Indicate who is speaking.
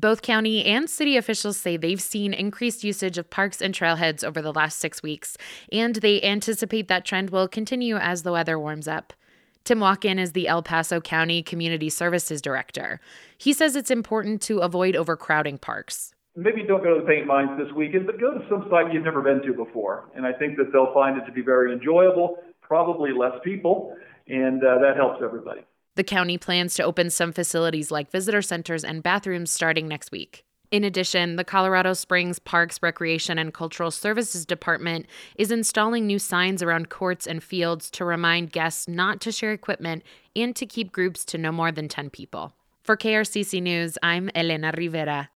Speaker 1: Both county and city officials say they've seen increased usage of parks and trailheads over the last six weeks, and they anticipate that trend will continue as the weather warms up. Tim Wolken is the El Paso County Community Services Director. He says it's important to avoid overcrowding parks.
Speaker 2: Maybe don't go to the paint mines this weekend, but go to some site you've never been to before. And I think that they'll find it to be very enjoyable, probably less people, and uh, that helps everybody.
Speaker 1: The county plans to open some facilities like visitor centers and bathrooms starting next week. In addition, the Colorado Springs Parks, Recreation, and Cultural Services Department is installing new signs around courts and fields to remind guests not to share equipment and to keep groups to no more than 10 people. For KRCC News, I'm Elena Rivera.